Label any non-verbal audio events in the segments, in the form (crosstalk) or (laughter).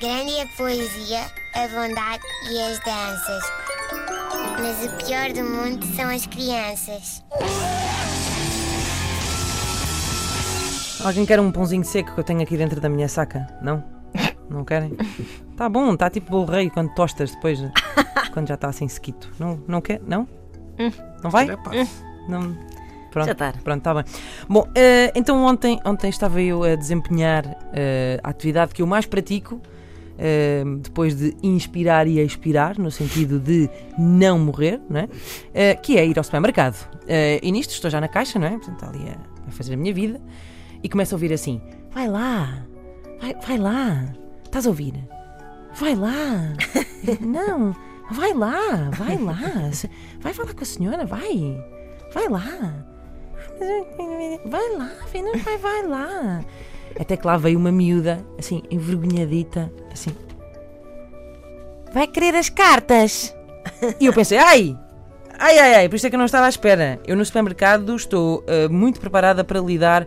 Grande é a poesia, a bondade e as danças. Mas o pior do mundo são as crianças. Alguém quer um pãozinho seco que eu tenho aqui dentro da minha saca? Não? (laughs) Não querem? Tá bom, tá tipo bolo rei quando tostas depois, quando já está assim sequito. Não, não quer? Não? Não vai? Não. Pronto, Já tá. Pronto, está bem. Bom, eh, então ontem, ontem estava eu a desempenhar eh, a atividade que eu mais pratico, eh, depois de inspirar e expirar, no sentido de não morrer, não é? Eh, que é ir ao supermercado. Eh, e nisto estou já na caixa, não é? Portanto, ali a, a fazer a minha vida, e começo a ouvir assim: vai lá, vai, vai lá, estás a ouvir? Vai lá, (laughs) não, vai lá, vai lá, vai falar com a senhora, vai, vai lá. Vai lá, vai, vai lá. Até que lá veio uma miúda, assim, envergonhadita, assim. Vai querer as cartas? E eu pensei, ai! Ai, ai, ai, por isso é que eu não estava à espera. Eu no supermercado estou ah, muito preparada para lidar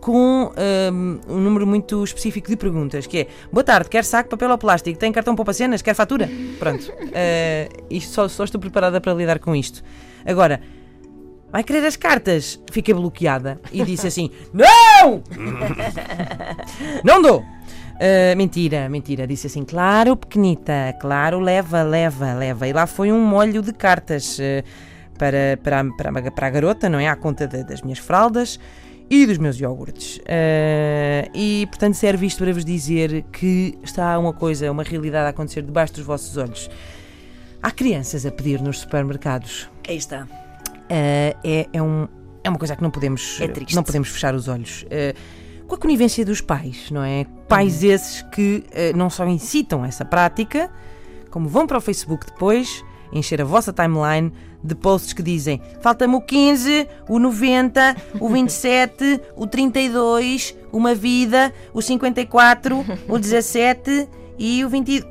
com ah, um número muito específico de perguntas, que é Boa tarde, quer saco, papel ou plástico? Tem cartão para cenas? Quer fatura? Pronto. Ah, isto só, só estou preparada para lidar com isto. Agora, Vai querer as cartas? Fiquei bloqueada e disse assim: Não! (laughs) Não dou! Ah, mentira, mentira. Disse assim: Claro, pequenita, claro, leva, leva, leva. E lá foi um molho de cartas ah, para, para, a- para, para a garota, não é? À conta da- das minhas fraldas e dos meus iogurtes. Ah, e portanto serve isto para vos dizer que está uma coisa, uma realidade a acontecer debaixo dos vossos olhos. Há crianças a pedir nos supermercados Aí está. Uh, é, é, um- é uma coisa que não podemos, É não podemos fechar os olhos. Uh, com a conivência dos pais, não é? Pais esses que uh, não só incitam essa prática, como vão para o Facebook depois encher a vossa timeline de posts que dizem falta-me o 15, o 90, o 27, o 32, uma vida, o 54, o 17 e o 20.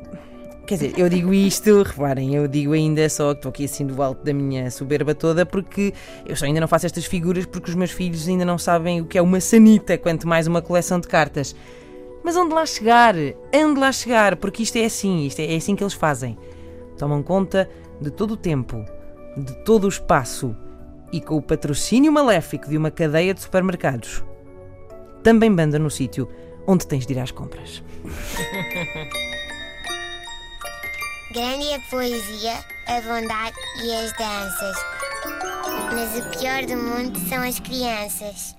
Quer dizer, eu digo isto, reparem, eu digo ainda só que estou aqui assim do alto da minha soberba toda, porque eu só ainda não faço estas figuras porque os meus filhos ainda não sabem o que é uma sanita, quanto mais uma coleção de cartas. Mas onde lá chegar? Onde lá chegar? Porque isto é assim, isto é, é assim que eles fazem. Tomam conta de todo o tempo, de todo o espaço e com o patrocínio maléfico de uma cadeia de supermercados. Também banda no sítio onde tens de ir às compras. (laughs) Grande é a poesia, a bondade e as danças. Mas o pior do mundo são as crianças.